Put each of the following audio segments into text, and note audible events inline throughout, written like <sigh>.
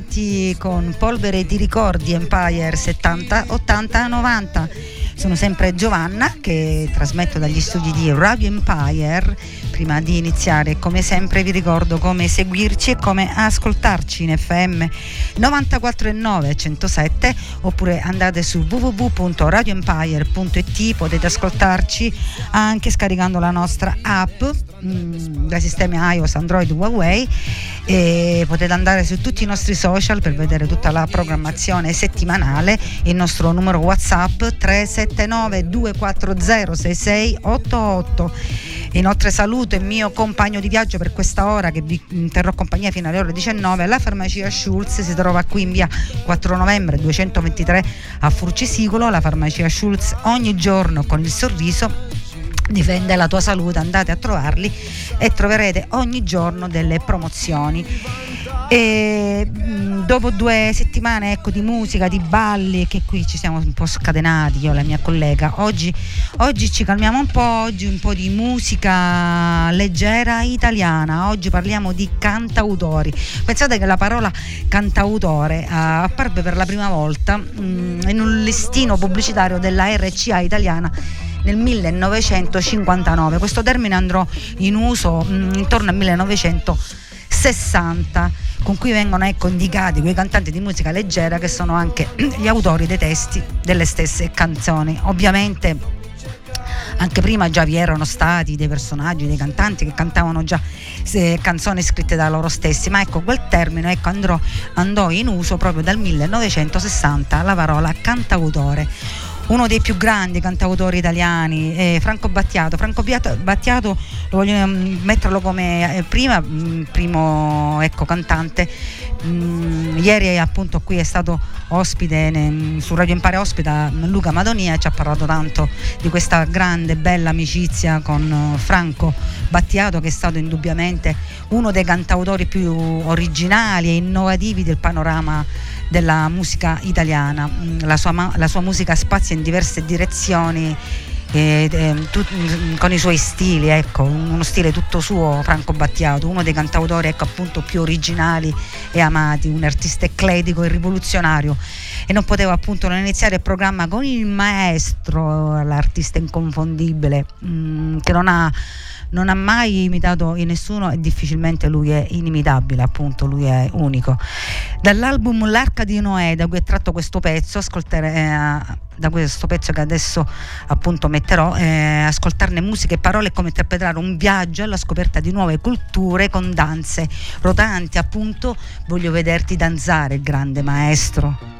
ritrovati con Polvere di Ricordi Empire 70, 80, 90. Sono sempre Giovanna che trasmetto dagli studi di Radio Empire prima di iniziare, come sempre vi ricordo come seguirci e come ascoltarci in FM 94.9 107 oppure andate su www.radioempire.it, potete ascoltarci anche scaricando la nostra app mh, da sistemi iOS, Android, Huawei e potete andare su tutti i nostri social per vedere tutta la programmazione settimanale, il nostro numero WhatsApp 379 240 6688 Inoltre saluto il mio compagno di viaggio per questa ora che vi terrò compagnia fino alle ore 19. La farmacia Schulz si trova qui in via 4 novembre 223 a Furcisicolo. La farmacia Schulz ogni giorno con il sorriso difende la tua salute, andate a trovarli e troverete ogni giorno delle promozioni. E dopo due settimane ecco, di musica, di balli, che qui ci siamo un po' scatenati io e la mia collega, oggi, oggi ci calmiamo un po', oggi un po' di musica leggera italiana, oggi parliamo di cantautori. Pensate che la parola cantautore uh, apparve per la prima volta um, in un listino pubblicitario della RCA italiana nel 1959. Questo termine andrà in uso mh, mm, intorno al 1960 con cui vengono ecco, indicati quei cantanti di musica leggera che sono anche <clears throat> gli autori dei testi delle stesse canzoni. Ovviamente anche prima già vi erano stati dei personaggi, dei cantanti che cantavano già eh, canzoni scritte da loro stessi, ma ecco quel termine ecco, andrò, andò in uso proprio dal 1960 la parola cantautore uno dei più grandi cantautori italiani, eh, Franco Battiato. Franco Battiato lo voglio mm, metterlo come eh, prima, mm, primo ecco, cantante. Mm, ieri appunto qui è stato ospite ne, su Radio Impare ospita Luca Madonia e ci ha parlato tanto di questa grande bella amicizia con Franco Battiato che è stato indubbiamente uno dei cantautori più originali e innovativi del panorama della musica italiana. Mm, la sua, la sua musica spazia in diverse direzioni eh, tu, mm, con i suoi stili, ecco, uno stile tutto suo, Franco Battiato, uno dei cantautori ecco, appunto, più originali e amati, un artista ecletico e rivoluzionario. E non potevo appunto non iniziare il programma con il maestro, l'artista inconfondibile, mh, mm, che non ha non ha mai imitato nessuno e difficilmente lui è inimitabile, appunto, lui è unico. Dall'album L'Arca di Noè, da cui è tratto questo pezzo, ascoltare, eh, da questo pezzo che adesso appunto metterò, eh, ascoltarne musica e parole come interpretare un viaggio alla scoperta di nuove culture con danze rotanti, appunto, voglio vederti danzare, grande maestro.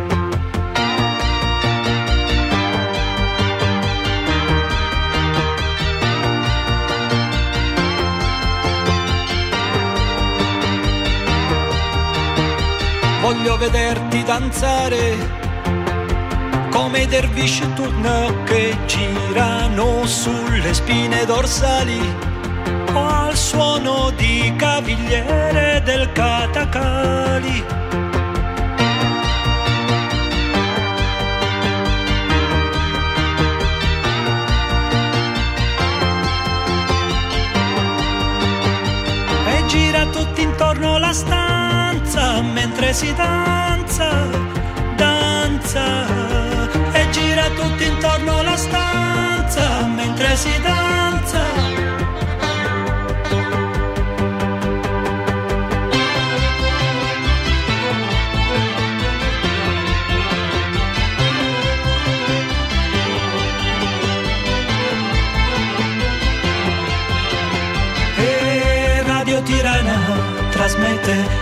Voglio vederti danzare come i dervisci turno che girano sulle spine dorsali o al suono di cavigliere del catacali. E gira tutti intorno la stanza mentre si danza, danza e gira tutto intorno la stanza mentre si danza. trasmette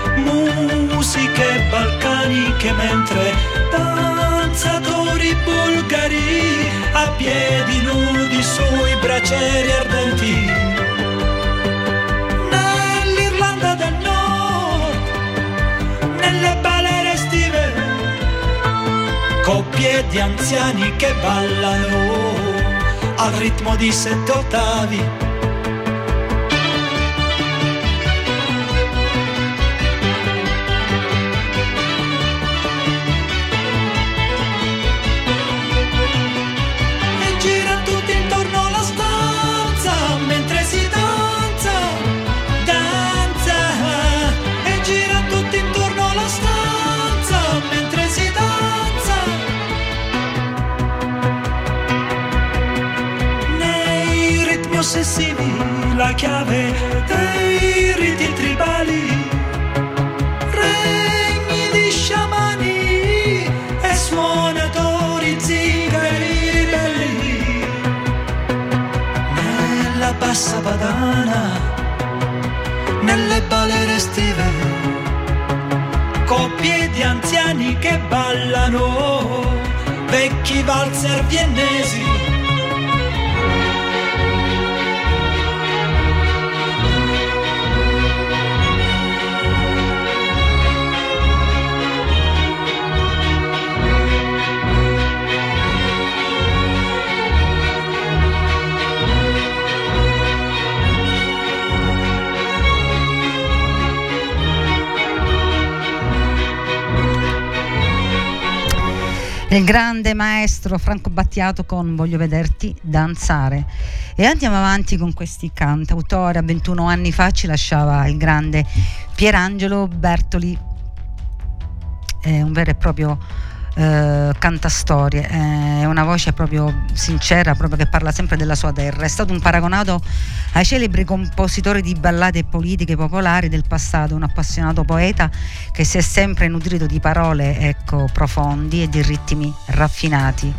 musiche balcaniche mentre danzatori bulgari a piedi nudi sui bracieri ardenti. Nell'Irlanda del Nord, nelle balere estive, coppie di anziani che ballano al ritmo di sette ottavi la chiave dei riti tribali, regni di sciamani e suonatori zingari ribelli. Nella bassa padana, nelle balere estive, coppie di anziani che ballano, vecchi valzer viennesi il grande maestro Franco Battiato con Voglio vederti danzare. E andiamo avanti con questi cantautori. A 21 anni fa ci lasciava il grande Pierangelo Bertoli, è un vero e proprio eh, canta storie, è una voce proprio sincera, proprio che parla sempre della sua terra. È stato un paragonato ai celebri compositori di ballate politiche popolari del passato, un appassionato poeta che si è sempre nutrito di parole ecco, profondi e di ritmi raffinati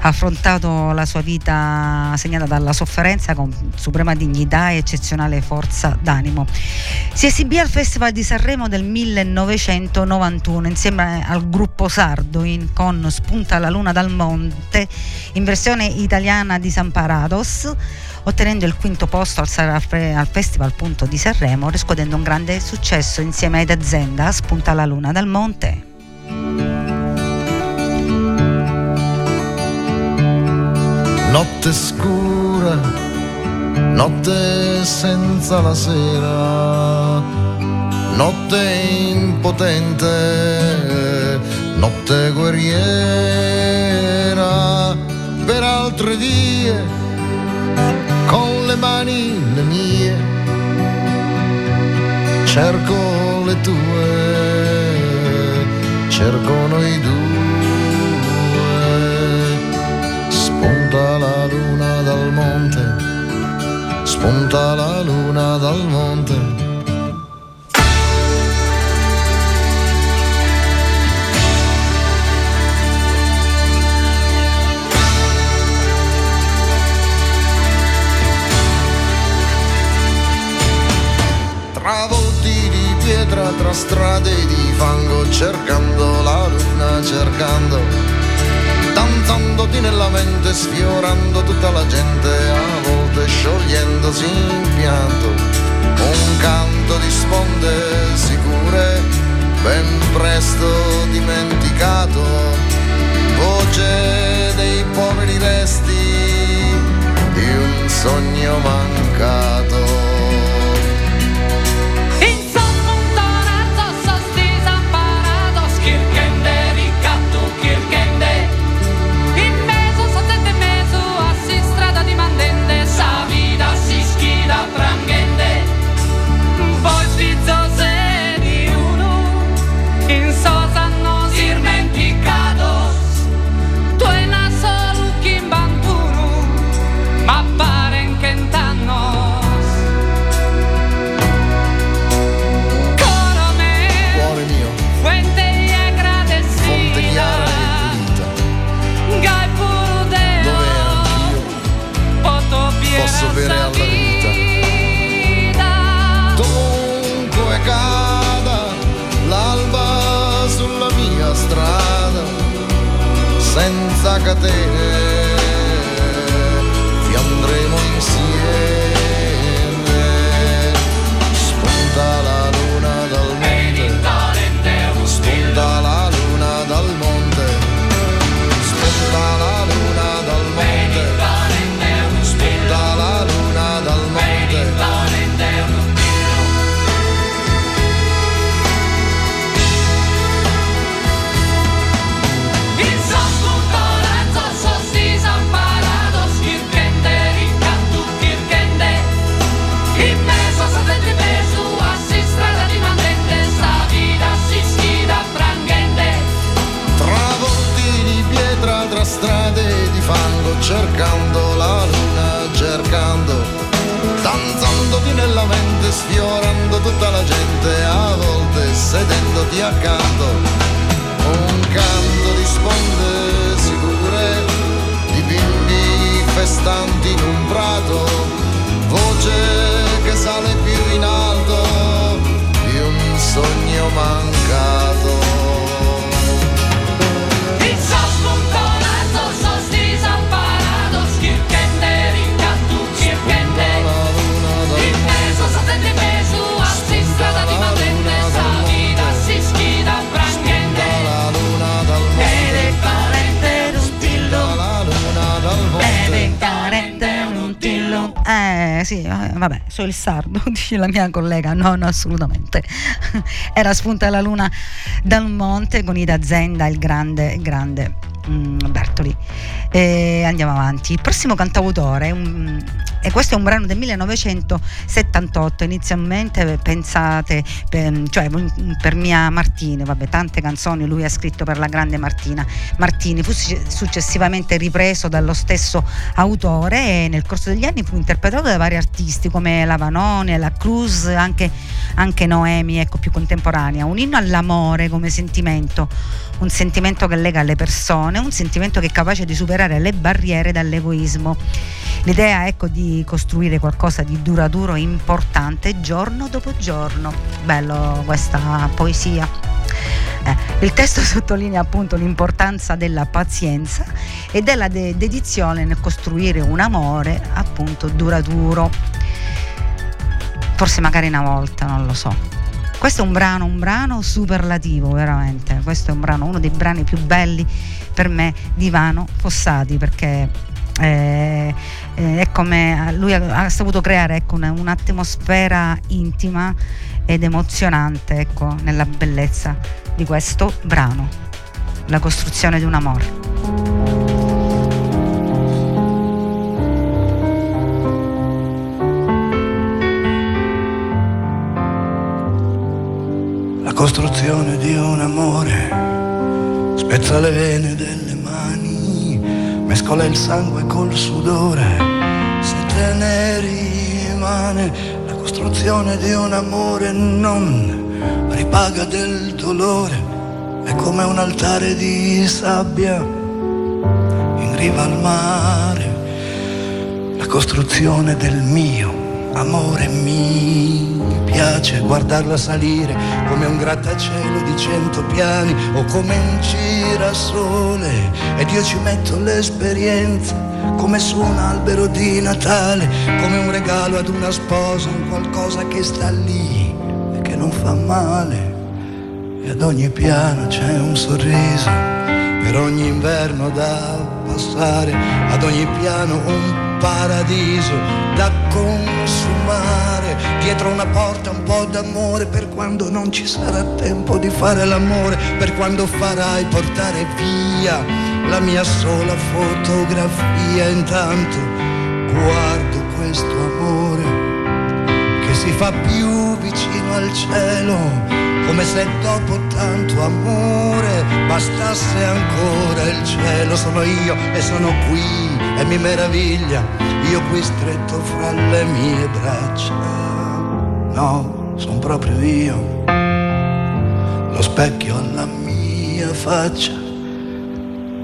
ha affrontato la sua vita segnata dalla sofferenza con suprema dignità e eccezionale forza d'animo. Si esibì al Festival di Sanremo del 1991 insieme al gruppo Sardo in, con Spunta la luna dal monte in versione italiana di San Parados ottenendo il quinto posto al, al Festival appunto, di Sanremo, riscuotendo un grande successo insieme ad Azienda Spunta la luna dal monte. Notte scura, notte senza la sera, notte impotente, notte guerriera, per altre vie, con le mani le mie, cerco le tue, cerco noi due spunta la luna dal monte, spunta la luna dal monte. Pietra tra strade di fango, cercando la luna, cercando danzandoti nella mente, sfiorando tutta la gente, a volte sciogliendosi in pianto. Un canto di sponde sicure, ben presto dimenticato, voce dei poveri resti di un sogno mancato. nothing. Sedendoti accanto. Sì, eh, vabbè, so il sardo, <laughs> dice la mia collega. No, no, assolutamente. <laughs> Era spunta la luna dal monte con Ida Zenda, il grande, grande mm, Bertoli. E andiamo avanti. Il prossimo cantautore, un, e questo è un brano del 1978. Inizialmente pensate, per, cioè per Mia Martini, vabbè, tante canzoni lui ha scritto per la grande Martina Martini. Fu successivamente ripreso dallo stesso autore e nel corso degli anni fu interpretato da vari artisti come la Vanone, la Cruz, anche, anche Noemi, ecco più contemporanea. Un inno all'amore come sentimento un sentimento che lega le persone, un sentimento che è capace di superare le barriere dall'egoismo. L'idea ecco di costruire qualcosa di duraturo importante giorno dopo giorno. Bello questa poesia. Eh, il testo <laughs> sottolinea appunto l'importanza della pazienza e della de- dedizione nel costruire un amore appunto duraturo. Forse magari una volta, non lo so. Questo è un brano, un brano superlativo, veramente. Questo è un brano, uno dei brani più belli per me di Vano Fossati, perché eh, eh, è come lui ha, ha saputo creare ecco, una, un'atmosfera intima ed emozionante ecco, nella bellezza di questo brano, la costruzione di un amore. Costruzione di un amore. Spezza le vene delle mani, mescola il sangue col sudore, se te ne rimane la costruzione di un amore non ripaga del dolore, è come un altare di sabbia in riva al mare, la costruzione del mio amore mio piace guardarla salire come un grattacielo di cento piani o come un girasole ed io ci metto l'esperienza come su un albero di Natale, come un regalo ad una sposa, un qualcosa che sta lì e che non fa male. E ad ogni piano c'è un sorriso, per ogni inverno da passare, ad ogni piano un paradiso da consumare, dietro una porta un po' d'amore per quando non ci sarà tempo di fare l'amore, per quando farai portare via la mia sola fotografia. Intanto guardo questo amore che si fa più vicino al cielo come se dopo tanto amore bastasse ancora il cielo. Sono io e sono qui e mi meraviglia, io qui stretto fra le mie braccia. No, sono proprio io, lo specchio alla mia faccia.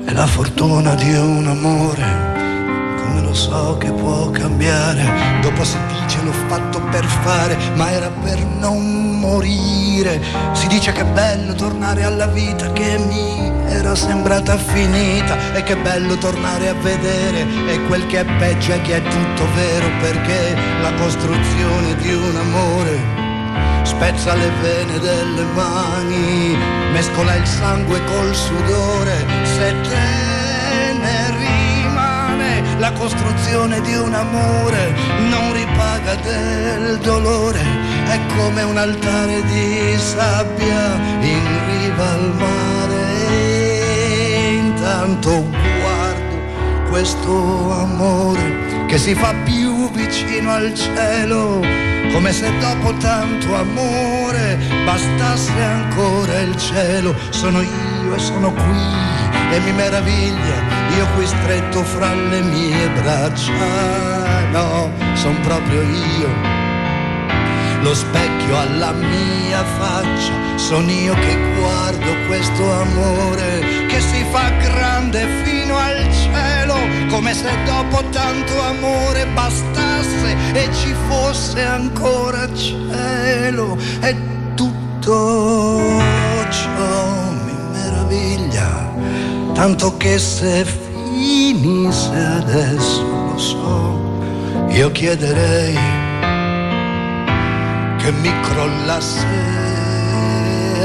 È la fortuna di un amore come lo so che può cambiare. Dopo si dice l'ho fatto per fare, ma era per non morire. Si dice che è bello tornare alla vita che mi era sembrata finita e che è bello tornare a vedere e quel che è peggio è che è tutto vero perché la costruzione di un amore spezza le vene delle mani, mescola il sangue col sudore, se te la costruzione di un amore, non ripaga del dolore, è come un altare di sabbia in riva al mare. Intanto guardo questo amore che si fa più vicino al cielo come se dopo tanto amore bastasse ancora il cielo. Sono io e sono qui e mi meraviglia, io qui stretto fra le mie braccia. No, son proprio io. Lo specchio alla mia faccia, sono io che guardo questo amore che si fa grande fino al cielo, come se dopo tanto amore bastasse e ci fosse ancora cielo e tutto ciò mi meraviglia, tanto che se finisse adesso lo so, io chiederei che mi crollasse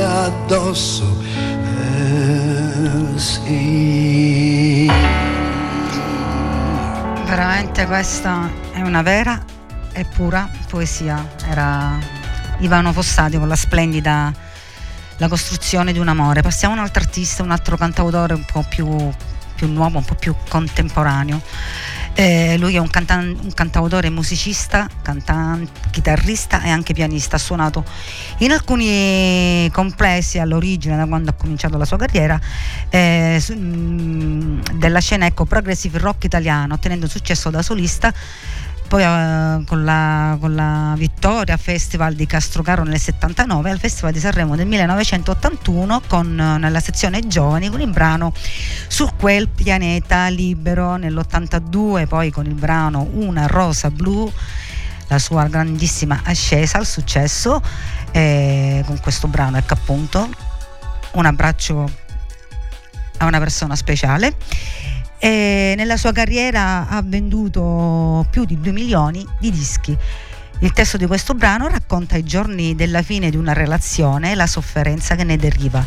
addosso. Eh, sì. Veramente questa è una vera e pura poesia. Era Ivano Fossati con la splendida La costruzione di un amore. Passiamo a un altro artista, un altro cantautore un po' più, più nuovo, un po' più contemporaneo. Eh, lui è un, cantan- un cantautore, musicista, cantan- chitarrista e anche pianista. Ha suonato in alcuni complessi all'origine, da quando ha cominciato la sua carriera, eh, su, mh, della scena ecco, progressive rock italiano, ottenendo successo da solista poi eh, con, la, con, la, vittoria Festival di Castrocaro nel 79 al Festival di Sanremo del 1981 con, nella sezione giovani con il brano Su quel pianeta libero. Nell'82 poi con il brano Una rosa blu la sua grandissima ascesa al successo eh, con questo brano ecco appunto un abbraccio a una persona speciale e nella sua carriera ha venduto più di 2 milioni di dischi. Il testo di questo brano racconta i giorni della fine di una relazione e la sofferenza che ne deriva.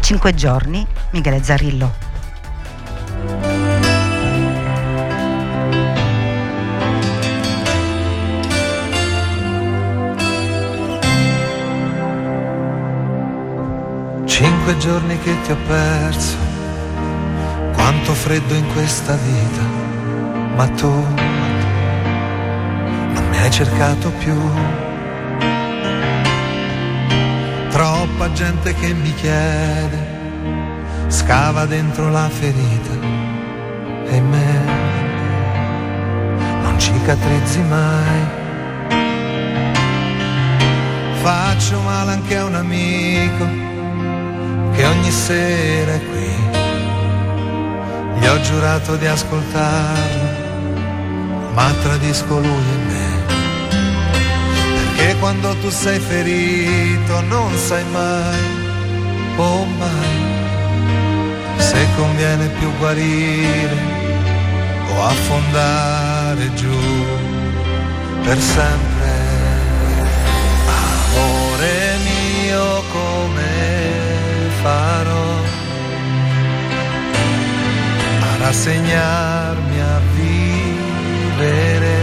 Cinque giorni, Michele Zarillo. Cinque giorni che ti ho perso quanto freddo in questa vita, ma tu non mi hai cercato più. Troppa gente che mi chiede, scava dentro la ferita e me non cicatrizzi mai. Faccio male anche a un amico che ogni sera è qui gli ho giurato di ascoltarlo, ma tradisco lui e me. Perché quando tu sei ferito non sai mai, oh mai, se conviene più guarire o affondare giù per sempre. Amore mio, come farò? Rassegnarmi a vivere.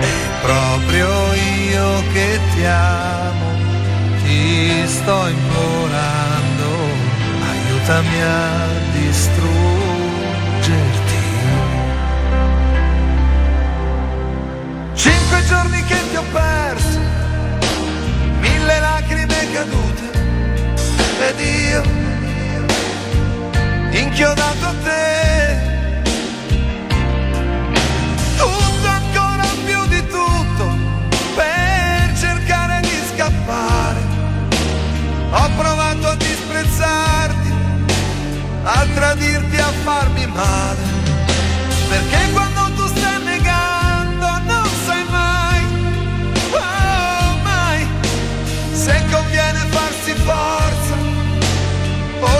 E proprio io che ti amo, ti sto implorando, aiutami a distruggerti. Cinque giorni che ti ho perso, mille lacrime cadute, ed io inchiodato a te. Tutto ancora più di tutto per cercare di scappare. Ho provato a disprezzarti, a tradirti, a farmi male. Perché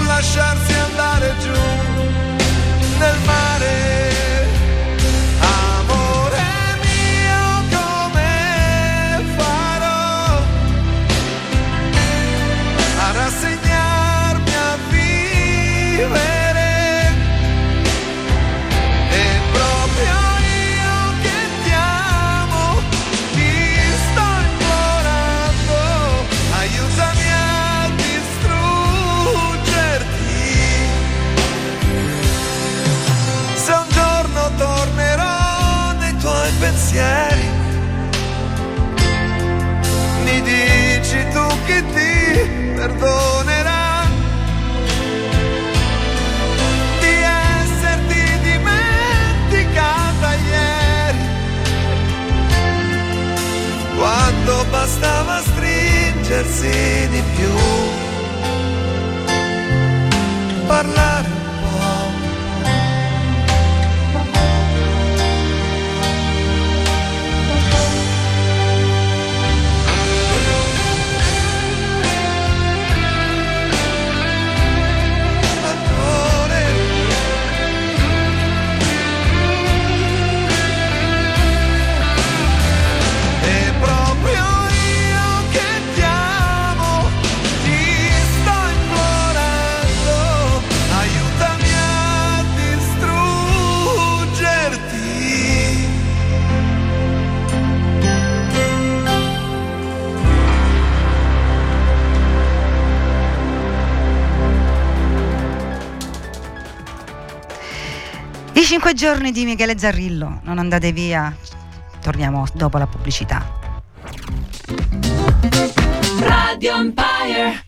lasciarsi andare giù. Giorni di Michele Zarrillo, non andate via, torniamo dopo la pubblicità. Radio Empire.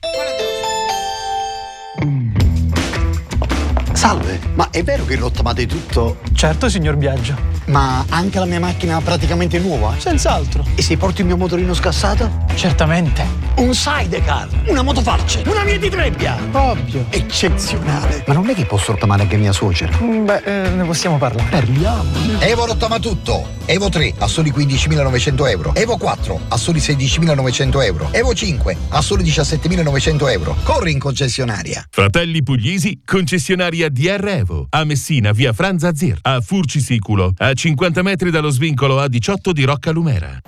Salve, ma è vero che rottamate tutto, Certo, signor Biagio. Ma anche la mia macchina praticamente nuova? Senz'altro. E se porto il mio motorino scassato? Certamente. Un sidecar, una motofarce, una via di trebbia! Ovvio. Eccezionale! Ma non è che posso rottamare anche mia suocera? Beh, eh, ne possiamo parlare. Parliamo. Evo rottama tutto. Evo 3 a soli 15.900 euro. Evo 4 a soli 16.900 euro. Evo 5 a soli 17.900 euro. Corri in concessionaria. Fratelli Puglisi, concessionaria DR Evo. A Messina, via Franza Zir. A Furci Siculo, a 50 metri dallo svincolo A18 di Rocca Lumera.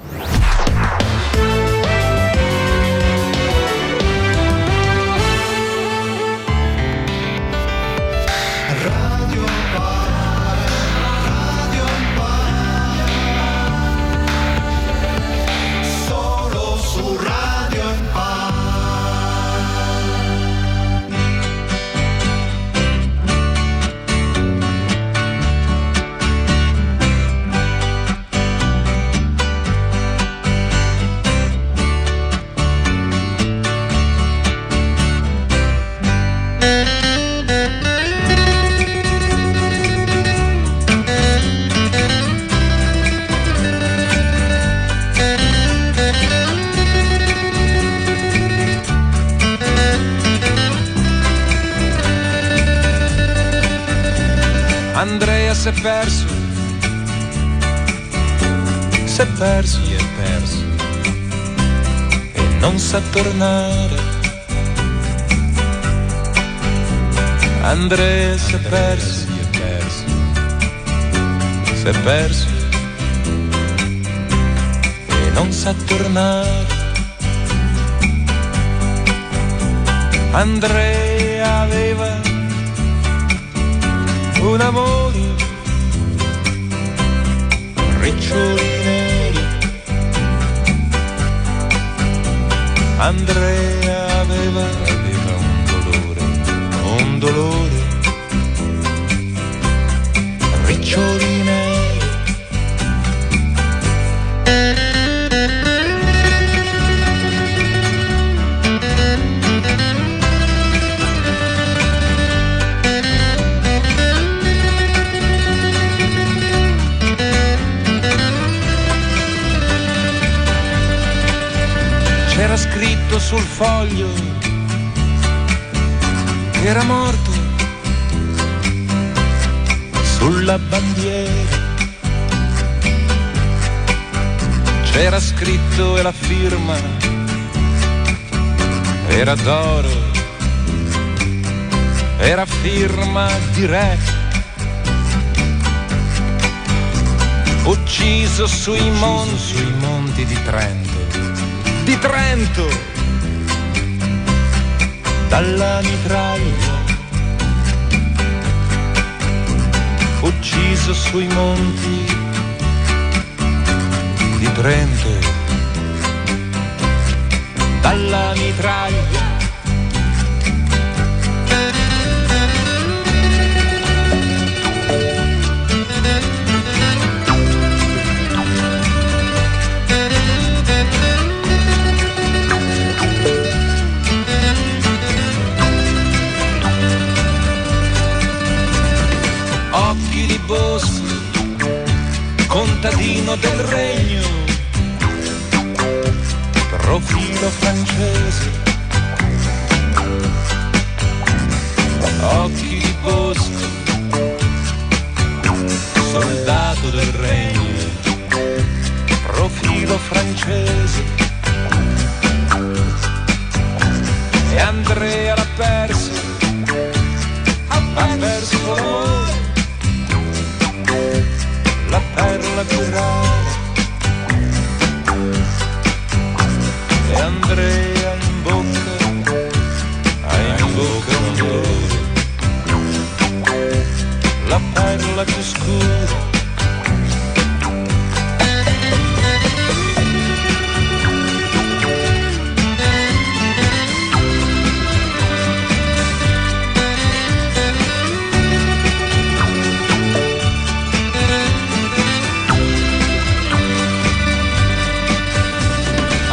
Perso, si è perso, si è perso. E non sa tornare. Andrea si è perso, si è perso, si è perso. E non sa tornare. Andrea aveva un amore riccioli neri Andrea aveva, aveva un dolore un dolore. Riccioli neri scritto sul foglio era morto sulla bandiera. C'era scritto e la firma era d'oro. era firma di re. Ucciso sui monti, sui monti di Trento, di Trento, dalla mitraglia. Ucciso sui monti di Trento, dalla mitraglia. Contadino del regno, profilo francese, occhi di bosco,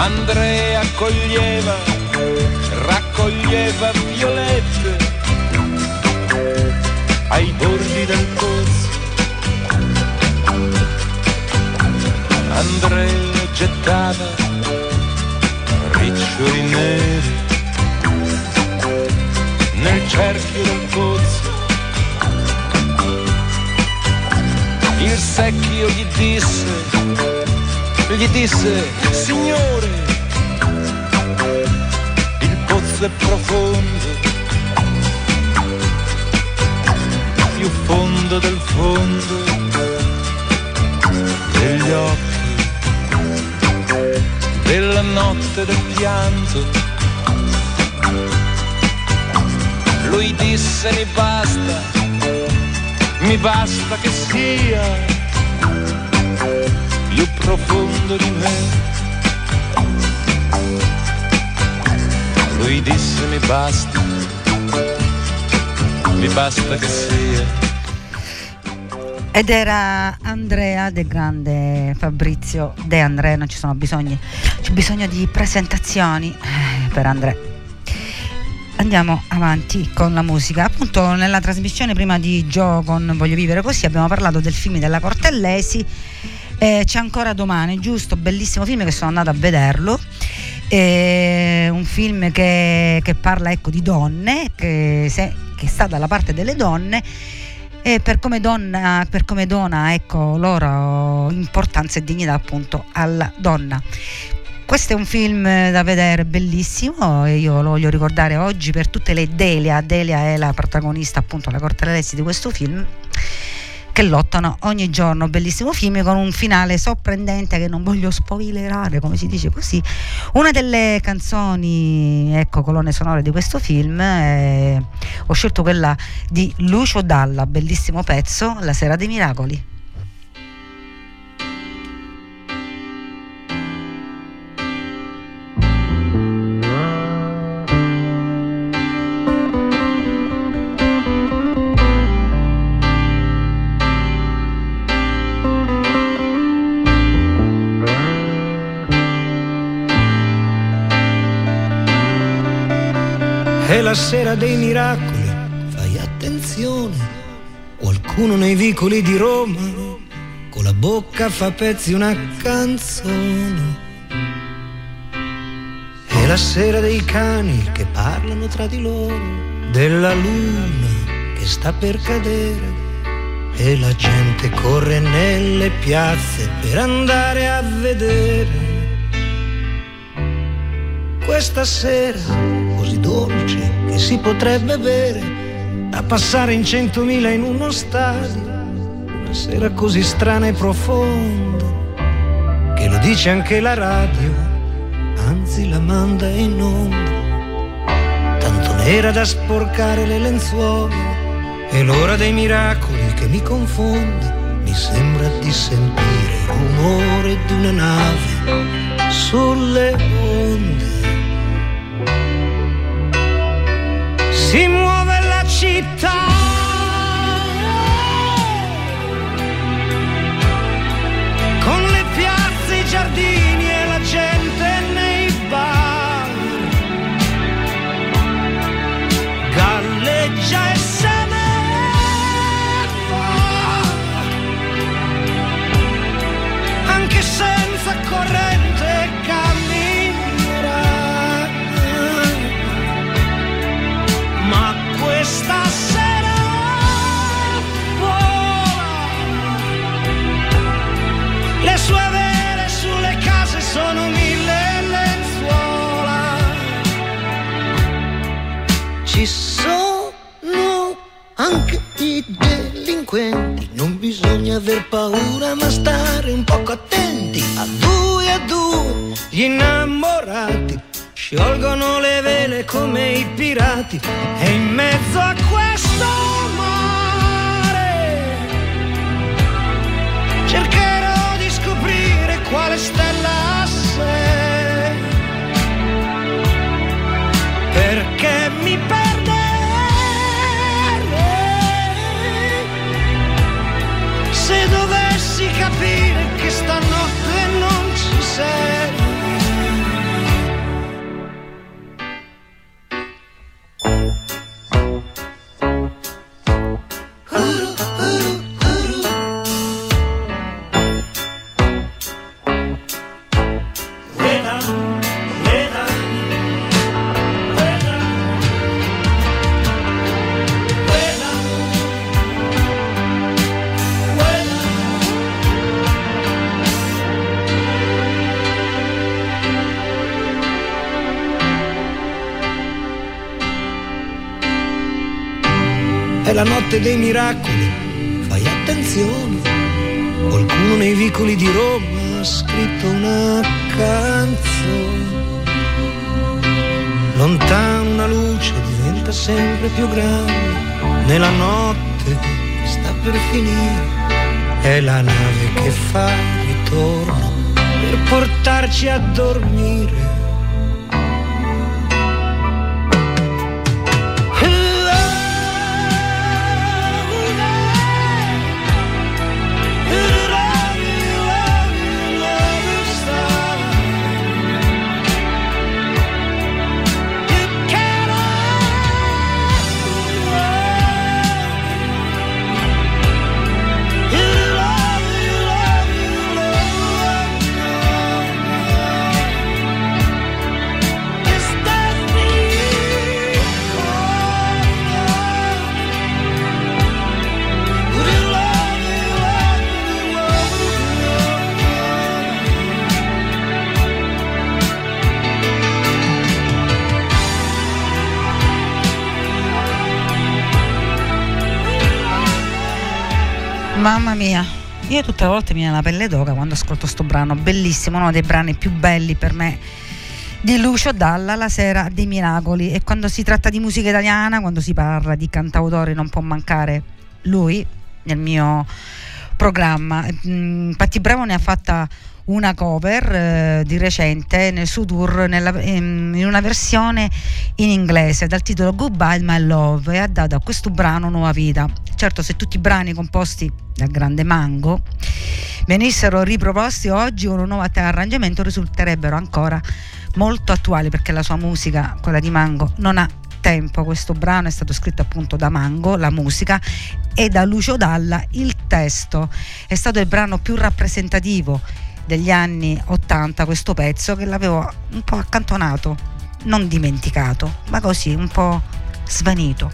Andrea coglieva, raccoglieva violette ai bordi del pozzo. Andrea gettava riccioli neri nel cerchio del pozzo. Il secchio gli disse gli disse, signore, il pozzo è profondo, più fondo del fondo degli occhi, della notte del pianto. Lui disse mi basta, mi basta che sia profondo di me. Lui disse mi basta, mi basta che sia. Ed era Andrea del grande Fabrizio De Andrea, non ci sono bisogni, c'è bisogno di presentazioni eh, per Andrea. Andiamo avanti con la musica. Appunto nella trasmissione prima di Gio con Voglio vivere così abbiamo parlato del film della Cortellesi eh, c'è ancora domani, giusto? Bellissimo film che sono andata a vederlo. Eh, un film che, che parla ecco, di donne, che, se, che sta dalla parte delle donne e per come donna, per come dona ecco, loro importanza e dignità appunto alla donna. Questo è un film da vedere bellissimo e io lo voglio ricordare oggi per tutte le Delia. Delia è la protagonista appunto, la Cortellesi di questo film che lottano ogni giorno. Bellissimo film con un finale sorprendente che non voglio spoilerare, come si dice così. Una delle canzoni, ecco, colonne sonore di questo film, eh, ho scelto quella di Lucio Dalla, bellissimo pezzo, La sera dei miracoli. Sera dei miracoli, fai attenzione. Qualcuno nei vicoli di Roma con la bocca fa pezzi una canzone. È la sera dei cani che parlano tra di loro, della luna che sta per cadere. E la gente corre nelle piazze per andare a vedere. Questa sera così dolce che si potrebbe bere da passare in centomila in uno stadio, una sera così strana e profonda, che lo dice anche la radio, anzi la manda in onda, tanto nera da sporcare le lenzuola, è l'ora dei miracoli che mi confonde, mi sembra di sentire il rumore di una nave sulle onde. Si muove la città. Ci sono anche i delinquenti, non bisogna aver paura ma stare un poco attenti. A due a due gli innamorati sciolgono le vele come i pirati. E in mezzo a questo mare cercherò di scoprire quale stella perché mi perderei notte dei miracoli, fai attenzione. Qualcuno nei vicoli di Roma ha scritto una canzone. Lontano una luce diventa sempre più grande. Nella notte sta per finire. È la nave che fa ritorno per portarci a dormire. Mia, io tutte le volte mi viene la pelle d'oca quando ascolto sto brano, bellissimo, uno dei brani più belli per me di Lucio Dalla, La sera dei miracoli. E quando si tratta di musica italiana, quando si parla di cantautori, non può mancare lui nel mio programma. Mm, Patti Bravo ne ha fatta una cover eh, di recente nel suo tour nella- in, in una versione in inglese dal titolo Goodbye My Love e ha dato a questo brano nuova vita. Certo, se tutti i brani composti dal grande Mango venissero riproposti oggi con un nuovo arrangiamento risulterebbero ancora molto attuali perché la sua musica, quella di Mango, non ha tempo. Questo brano è stato scritto appunto da Mango, la musica, e da Lucio Dalla il testo. È stato il brano più rappresentativo degli anni 80 questo pezzo che l'avevo un po' accantonato, non dimenticato, ma così un po' svanito.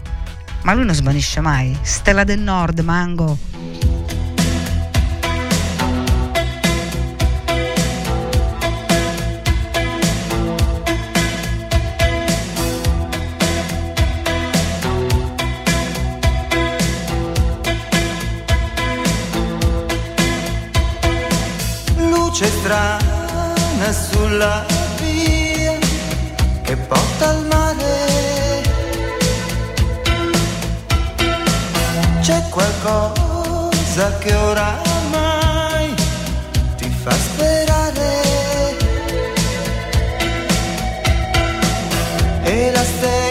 Ma lui non svanisce mai. Stella del Nord, Mango. Strana sulla via che porta al mare. C'è qualcosa che oramai ti fa sperare. E la stella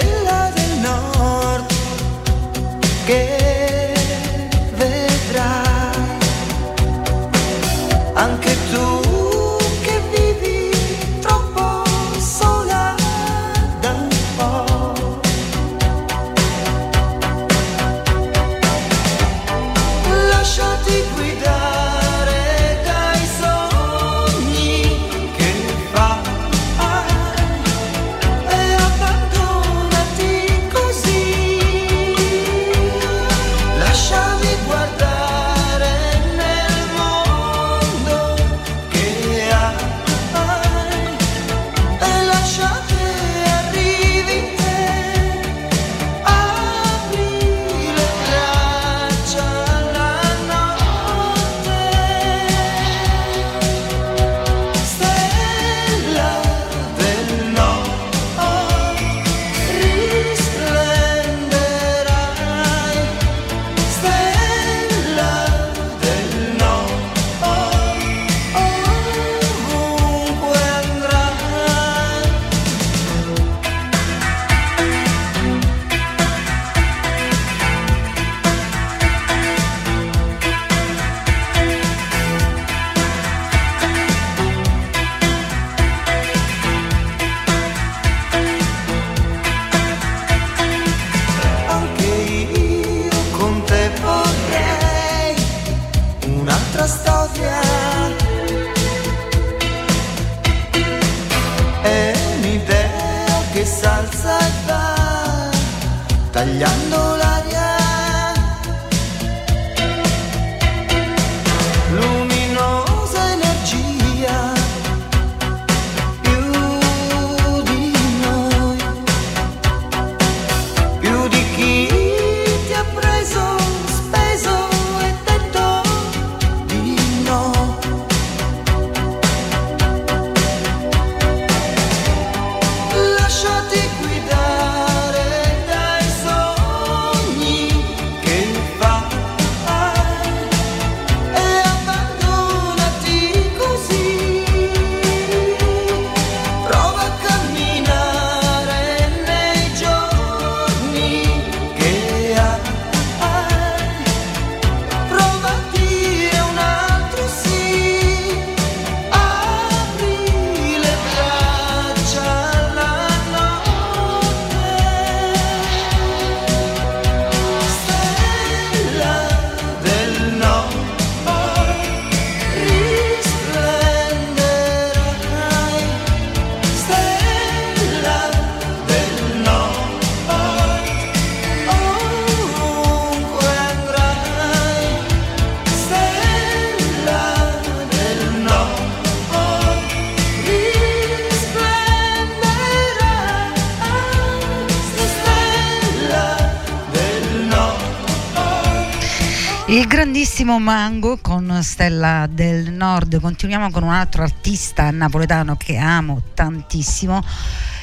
grandissimo Mango con Stella del Nord. Continuiamo con un altro artista napoletano che amo tantissimo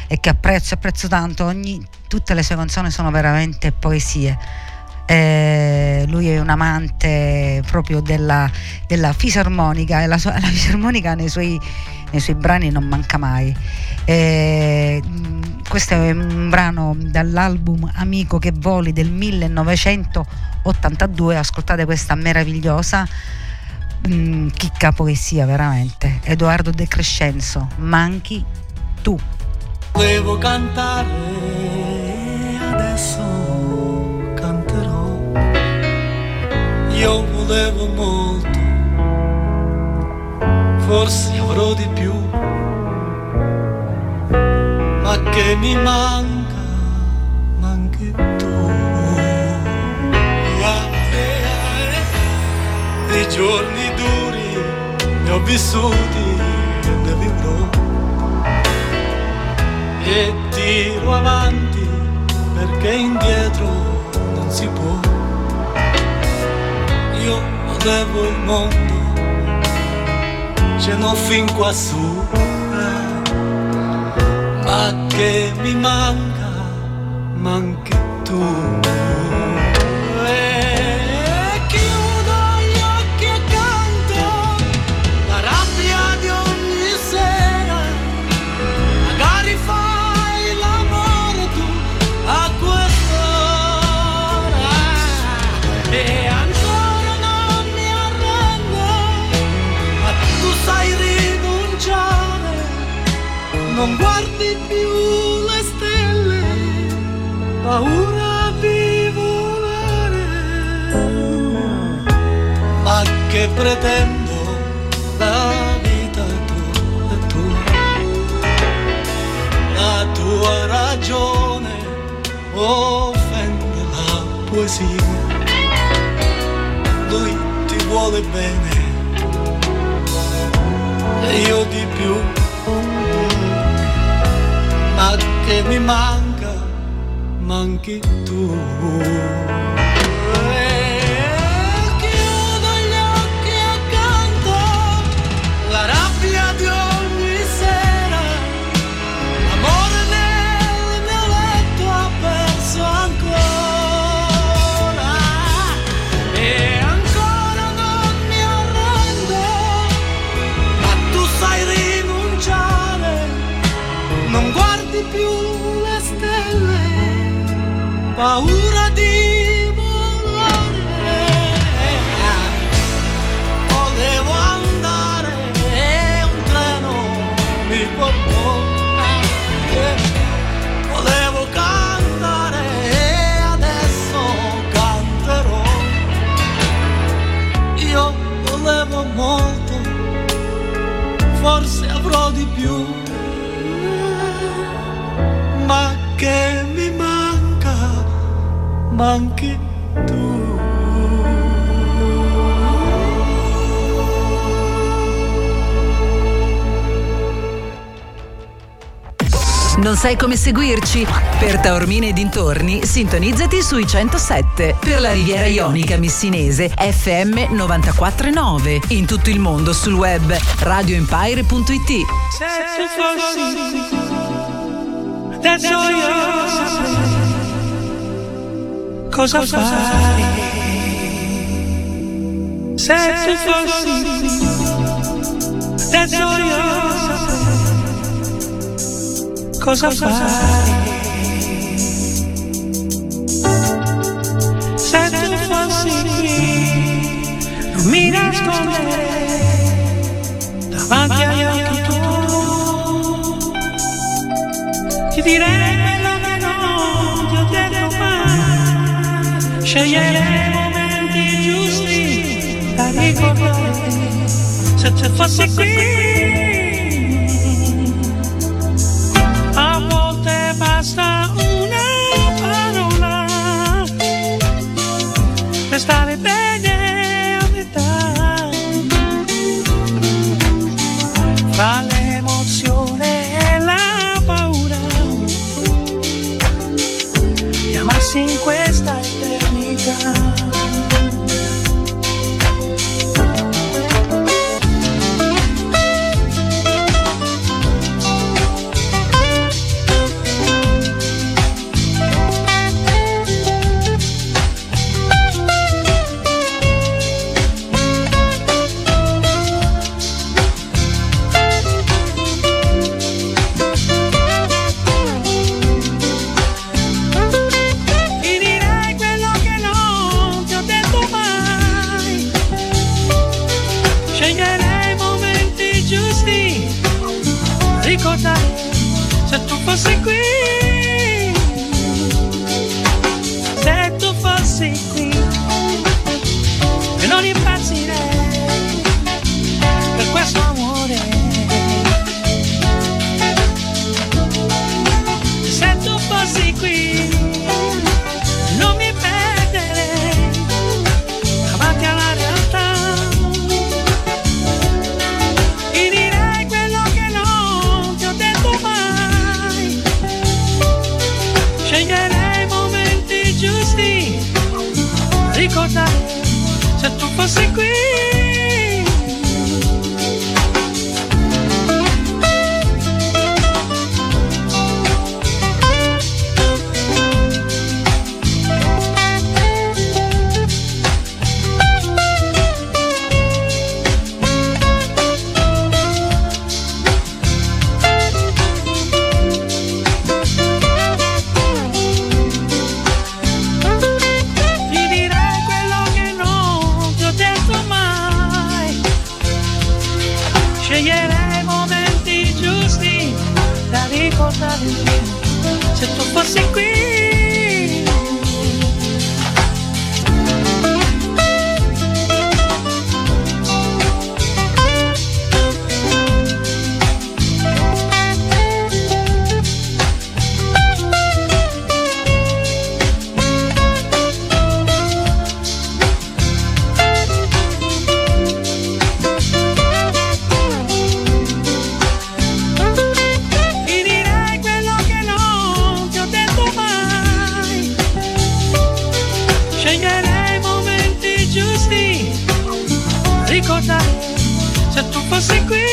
e che apprezzo, apprezzo tanto. Ogni- tutte le sue canzoni sono veramente poesie. Eh, lui è un amante proprio della, della fisarmonica e la, <laughs> la fisarmonica nei suoi, nei suoi brani non manca mai. Eh, mh, questo è un brano dall'album Amico che voli del 1982. Ascoltate questa meravigliosa mh, chicca poesia, veramente. Edoardo De Crescenzo, Manchi tu. Volevo cantare, adesso Io volevo molto, forse avrò di più. Ma che mi manca, manchi tu. Ah, eh, eh. I giorni duri ne ho vissuti, ne vivrò e tiro avanti perché indietro non si può. Io volevo il mondo ce n'ho fin quassù, eh. ma che mi manca, manchi tu. Non guardi più le stelle, paura di volare, ma che pretendo la vita tua tua. La tua ragione offende la poesia. Lui ti vuole bene. E io di più, che mi manca, manchi tu. Più, ma che mi manca, manchi tu. Non sai come seguirci? Per Taormina e dintorni, sintonizzati sui 107. Per la Riviera Ionica Missinese, FM 949. In tutto il mondo sul web radioempire.it. Se tu fossi adesso io saprei cosa fare. Se tu fossi adesso io saprei cosa fare. Se tu fossi qui, non mi nasconderei davanti agli Ti ho detto mai. Sceglierei i momenti giusti da ricordare. Se tu fossi qui. Se tu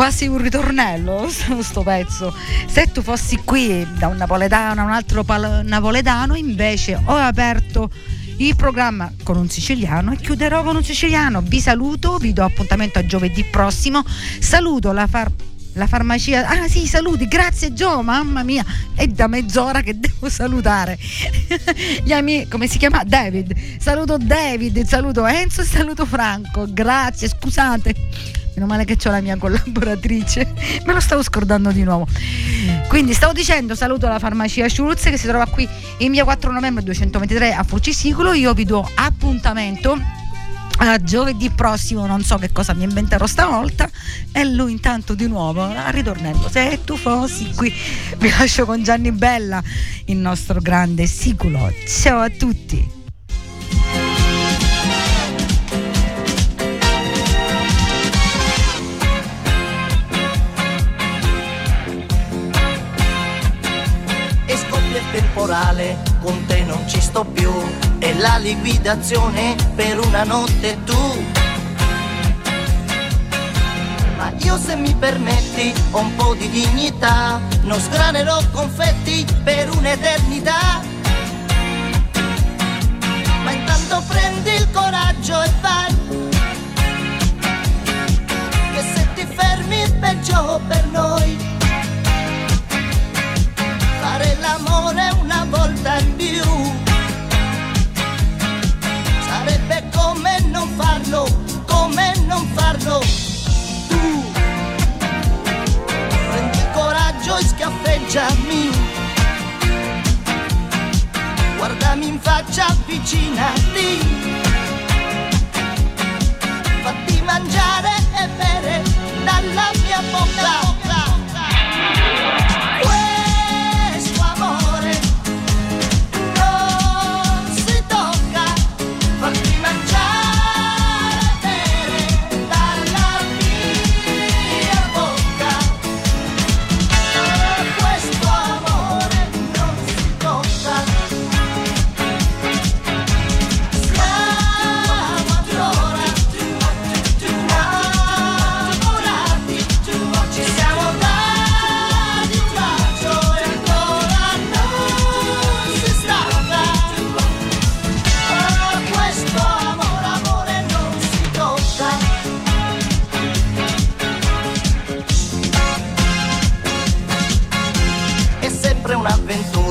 Quasi un ritornello <laughs> sto pezzo. Se tu fossi qui da un napoletano a un altro pal- napoletano, invece ho aperto il programma con un siciliano e chiuderò con un siciliano. Vi saluto, vi do appuntamento a giovedì prossimo. Saluto la far- la farmacia. Ah sì, saluti, grazie Gio, mamma mia, è da mezz'ora che devo salutare. <laughs> Gli amici, come si chiama? David. Saluto David, saluto Enzo e saluto Franco. Grazie, scusate. Meno male che ho la mia collaboratrice, <laughs> me lo stavo scordando di nuovo. Quindi stavo dicendo saluto alla farmacia Schulz che si trova qui in via 4 novembre 223 a Fucisicolo. Io vi do appuntamento a giovedì prossimo, non so che cosa mi inventerò stavolta. E lui intanto di nuovo a ritornello. Se tu fossi qui, vi lascio con Gianni Bella, il nostro grande siculo. Ciao a tutti. Il temporale, con te non ci sto più, e la liquidazione per una notte tu. Ma io se mi permetti ho un po' di dignità, non sgranerò confetti per un'eternità. Ma intanto prendi il coraggio e vai, che se ti fermi peggio per noi l'amore una volta in più. Sarebbe come non farlo, come non farlo. Tu prendi coraggio e schiaffeggiami. Guardami in faccia, avvicinati. Fatti mangiare e bere dalla mia bocca.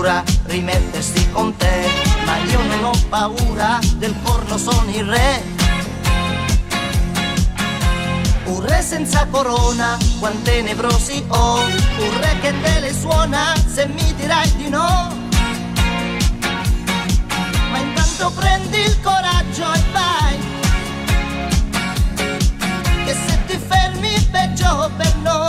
Un'avventura rimettersi con te, ma io non ho paura del corno, sono il re. Un re senza corona, quante nevrosi ho, un re che te le suona se mi dirai di no. Ma intanto prendi il coraggio e vai, che se ti fermi peggio per noi.